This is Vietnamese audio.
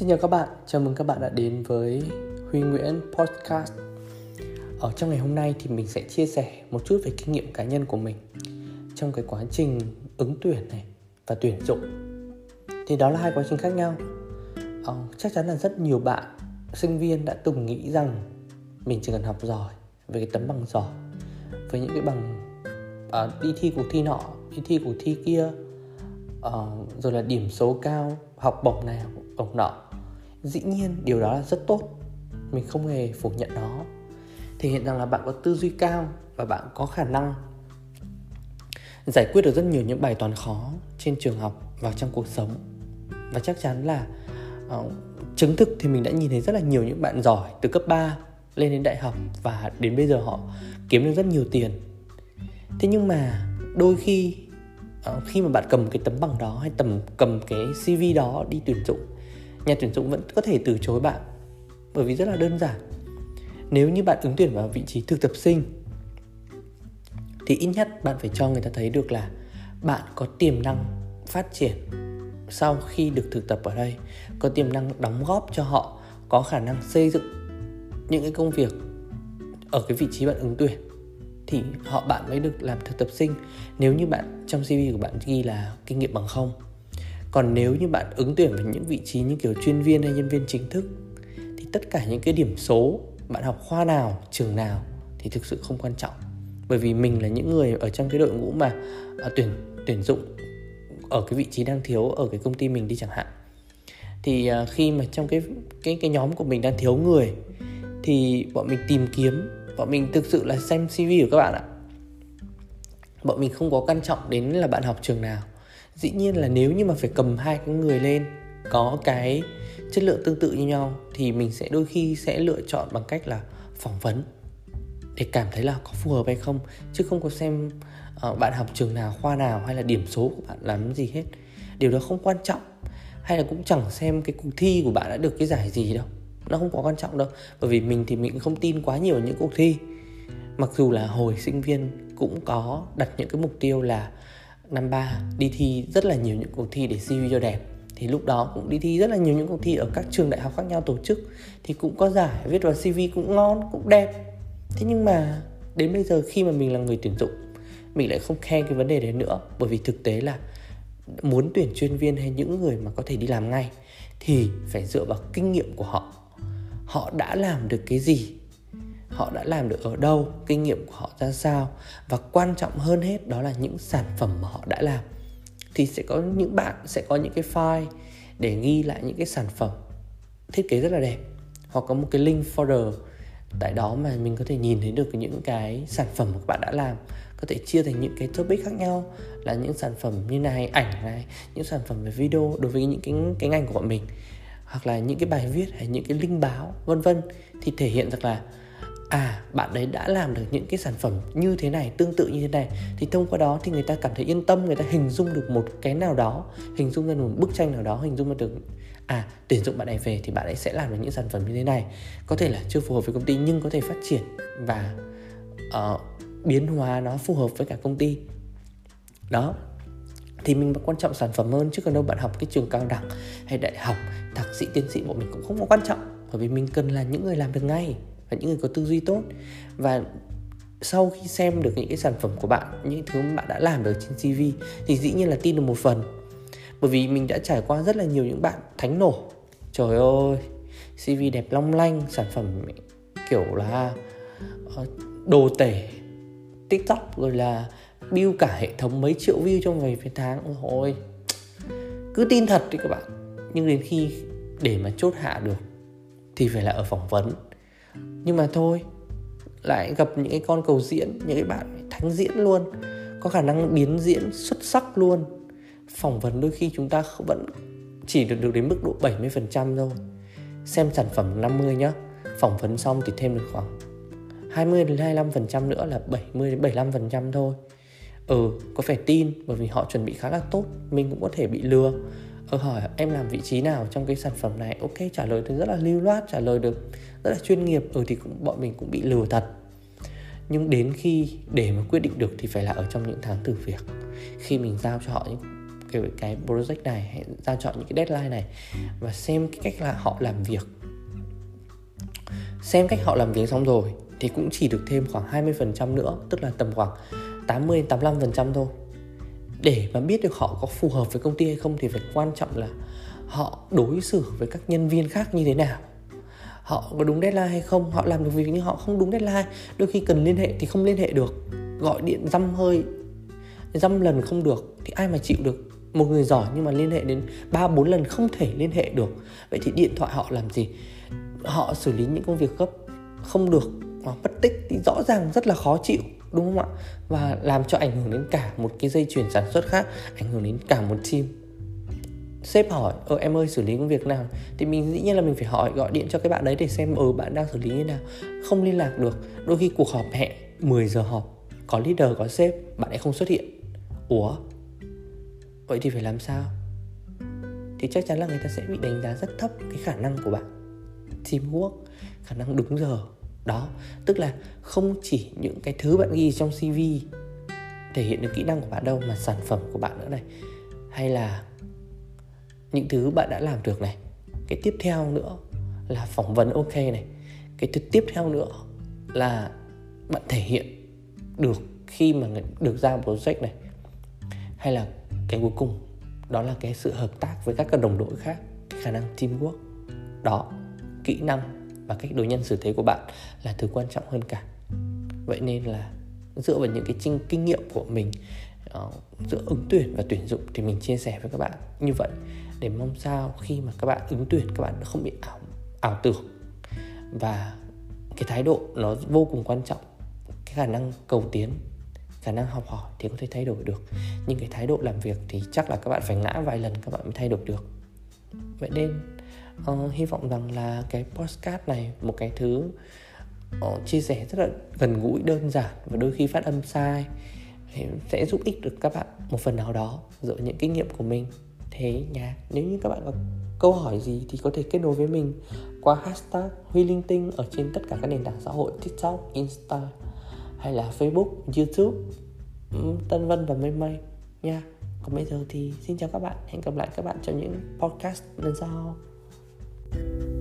Xin chào các bạn, chào mừng các bạn đã đến với Huy Nguyễn Podcast. Ở trong ngày hôm nay thì mình sẽ chia sẻ một chút về kinh nghiệm cá nhân của mình Trong cái quá trình ứng tuyển này và tuyển dụng. Thì đó là hai quá trình khác nhau. Ờ, Chắc chắn là rất nhiều bạn sinh viên đã từng nghĩ rằng Mình chỉ cần học giỏi về cái tấm bằng giỏi Với những cái bằng uh, đi thi cuộc thi nọ, đi thi cuộc thi kia uh, Rồi là điểm số cao, học bổng này, học bổng nọ dĩ nhiên điều đó là rất tốt. Mình không hề phủ nhận nó. Thể hiện rằng là bạn có tư duy cao và bạn có khả năng giải quyết được rất nhiều những bài toán khó trên trường học và trong cuộc sống. Và chắc chắn là uh, chứng thực thì mình đã nhìn thấy rất là nhiều những bạn giỏi từ cấp 3 lên đến đại học và đến bây giờ họ kiếm được rất nhiều tiền. Thế nhưng mà đôi khi uh, khi mà bạn cầm cái tấm bằng đó hay tầm cầm cái cv đó đi tuyển dụng nhà tuyển dụng vẫn có thể từ chối bạn, bởi vì rất là đơn giản. Nếu như bạn ứng tuyển vào vị trí thực tập sinh, thì ít nhất bạn phải cho người ta thấy được là bạn có tiềm năng phát triển sau khi được thực tập ở đây, có tiềm năng đóng góp cho họ, có khả năng xây dựng những cái công việc ở cái vị trí bạn ứng tuyển, thì họ bạn mới được làm thực tập sinh. Nếu như bạn, trong cv của bạn ghi là kinh nghiệm bằng không còn nếu như bạn ứng tuyển vào những vị trí như kiểu chuyên viên hay nhân viên chính thức thì tất cả những cái điểm số bạn học khoa nào trường nào thì thực sự không quan trọng. Bởi vì mình là những người ở trong cái đội ngũ mà à, tuyển tuyển dụng ở cái vị trí đang thiếu ở cái công ty mình đi chẳng hạn. Thì à, khi mà trong cái cái cái nhóm của mình đang thiếu người thì bọn mình tìm kiếm bọn mình thực sự là xem cv của các bạn ạ. Bọn mình không có quan trọng đến là bạn học trường nào dĩ nhiên là nếu như mà phải cầm hai cái người lên có cái chất lượng tương tự như nhau thì mình sẽ đôi khi sẽ lựa chọn bằng cách là phỏng vấn để cảm thấy là có phù hợp hay không chứ không có xem uh, bạn học trường nào khoa nào hay là điểm số của bạn làm gì hết. Điều đó không quan trọng hay là cũng chẳng xem cái cuộc thi của bạn đã được cái giải gì đâu nó không quá quan trọng đâu. Bởi vì mình thì mình cũng không tin quá nhiều những cuộc thi. Mặc dù là hồi sinh viên cũng có đặt những cái mục tiêu là năm ba, đi thi rất là nhiều những cuộc thi để CV cho đẹp. Thì lúc đó cũng đi thi rất là nhiều những cuộc thi ở các trường đại học khác nhau tổ chức. Thì cũng có giải, viết vào CV cũng ngon, cũng đẹp. Thế nhưng mà đến bây giờ khi mà mình là người tuyển dụng, mình lại không khen cái vấn đề đấy nữa. Bởi vì thực tế là muốn tuyển chuyên viên hay những người mà có thể đi làm ngay thì phải dựa vào kinh nghiệm của họ. Họ đã làm được cái gì? Họ đã làm được ở đâu, kinh nghiệm của họ ra sao. Và quan trọng hơn hết đó là những sản phẩm mà họ đã làm. Thì sẽ có những bạn sẽ có những cái file để ghi lại những cái sản phẩm thiết kế rất là đẹp. Hoặc có một cái link folder tại đó mà mình có thể nhìn thấy được những cái sản phẩm mà các bạn đã làm. Có thể chia thành những cái topic khác nhau, là những sản phẩm như này, ảnh này, những sản phẩm về video đối với những cái cái ngành của bọn mình. Hoặc là những cái bài viết hay những cái link báo, vân vân. Thì thể hiện rằng là à bạn đấy đã làm được những cái sản phẩm như thế này tương tự như thế này. Thì thông qua đó thì người ta cảm thấy yên tâm người ta hình dung được một cái nào đó hình dung ra một bức tranh nào đó hình dung ra được à tuyển dụng bạn này về thì bạn ấy sẽ làm được những sản phẩm như thế này. Có thể là chưa phù hợp với công ty nhưng có thể phát triển và uh, biến hóa nó phù hợp với cả công ty. Đó. Thì mình quan trọng sản phẩm hơn chứ còn đâu bạn học cái trường cao đẳng hay đại học thạc sĩ tiến sĩ bọn mình cũng không có quan trọng. Bởi vì mình cần là những người làm được ngay và những người có tư duy tốt. Và sau khi xem được những cái sản phẩm của bạn, những thứ mà bạn đã làm được trên CV thì dĩ nhiên là tin được một phần. Bởi vì mình đã trải qua rất là nhiều những bạn thánh nổ. Trời ơi CV đẹp long lanh, sản phẩm kiểu là ờ, đồ tể, tiktok, rồi là build cả hệ thống mấy triệu view trong vài tháng. Ôi, cứ tin thật đi các bạn. Nhưng đến khi để mà chốt hạ được thì phải là ở phỏng vấn nhưng mà thôi, lại gặp những cái con cầu diễn, những cái bạn thánh diễn luôn. Có khả năng biến diễn xuất sắc luôn. Phỏng vấn đôi khi chúng ta vẫn chỉ được được đến mức độ 70% thôi. Xem sản phẩm 50 nhá. Phỏng vấn xong thì thêm được khoảng 20 đến 25% nữa là 70 đến 75% thôi. Ừ có phải tin, bởi vì họ chuẩn bị khá là tốt. Mình cũng có thể bị lừa ờ hỏi, em làm vị trí nào trong cái sản phẩm này? Ok, trả lời thì rất là lưu loát, trả lời được rất là chuyên nghiệp. Ừ thì cũng, bọn mình cũng bị lừa thật. Nhưng đến khi, để mà quyết định được thì phải là ở trong những tháng thử việc. Khi mình giao cho họ những cái cái project này, hay giao chọn những cái deadline này, và xem cái cách là họ làm việc. Xem cách họ làm việc xong rồi, thì cũng chỉ được thêm khoảng 20% nữa, tức là tầm khoảng 80 85% thôi để mà biết được họ có phù hợp với công ty hay không thì phải quan trọng là họ đối xử với các nhân viên khác như thế nào. Họ có đúng deadline hay không, họ làm được việc nhưng họ không đúng deadline. Đôi khi cần liên hệ thì không liên hệ được. Gọi điện dăm hơi, dăm lần không được thì ai mà chịu được? Một người giỏi nhưng mà liên hệ đến ba, bốn lần không thể liên hệ được. Vậy thì điện thoại họ làm gì? Họ xử lý những công việc gấp, không được hoặc mất tích thì rõ ràng rất là khó chịu đúng không ạ? Và làm cho ảnh hưởng đến cả một cái dây chuyển sản xuất khác, ảnh hưởng đến cả một team. Sếp hỏi ờ em ơi, xử lý công việc nào? Thì mình dĩ nhiên là mình phải hỏi, gọi điện cho cái bạn đấy để xem ờ bạn đang xử lý như nào? Không liên lạc được. Đôi khi cuộc họp hẹn 10 giờ họp, có leader, có sếp, bạn ấy không xuất hiện. Ủa? Vậy thì phải làm sao? Thì chắc chắn là người ta sẽ bị đánh giá rất thấp cái khả năng của bạn. Teamwork, khả năng đúng giờ đó, tức là không chỉ những cái thứ bạn ghi trong cv thể hiện được kỹ năng của bạn đâu, mà sản phẩm của bạn nữa này. Hay là những thứ bạn đã làm được này. Cái tiếp theo nữa là phỏng vấn ok này. Cái thứ tiếp theo nữa là bạn thể hiện được khi mà được giao project này. Hay là cái cuối cùng, đó là cái sự hợp tác với các đồng đội khác cái khả năng teamwork. Đó, kỹ năng và cách đối nhân xử thế của bạn là thứ quan trọng hơn cả. Vậy nên là dựa vào những cái kinh nghiệm của mình uh, giữa ứng tuyển và tuyển dụng thì mình chia sẻ với các bạn như vậy để mong sao khi mà các bạn ứng tuyển các bạn không bị ảo ảo tưởng. Và cái thái độ nó vô cùng quan trọng cái khả năng cầu tiến khả năng học hỏi thì có thể thay đổi được. Nhưng cái thái độ làm việc thì chắc là các bạn phải ngã vài lần các bạn mới thay đổi được. Vậy nên uh, hy vọng rằng là cái podcast này một cái thứ uh, chia sẻ rất là gần gũi đơn giản và đôi khi phát âm sai sẽ giúp ích được các bạn một phần nào đó dựa những kinh nghiệm của mình. Thế nha. Nếu như các bạn có câu hỏi gì thì có thể kết nối với mình qua hashtag huy linh tinh ở trên tất cả các nền tảng xã hội tiktok insta hay là facebook youtube. Ừ, Tân vân và mây mây nha. Còn bây giờ thì xin chào các bạn. Hẹn gặp lại các bạn trong những podcast lần sau. Thank you.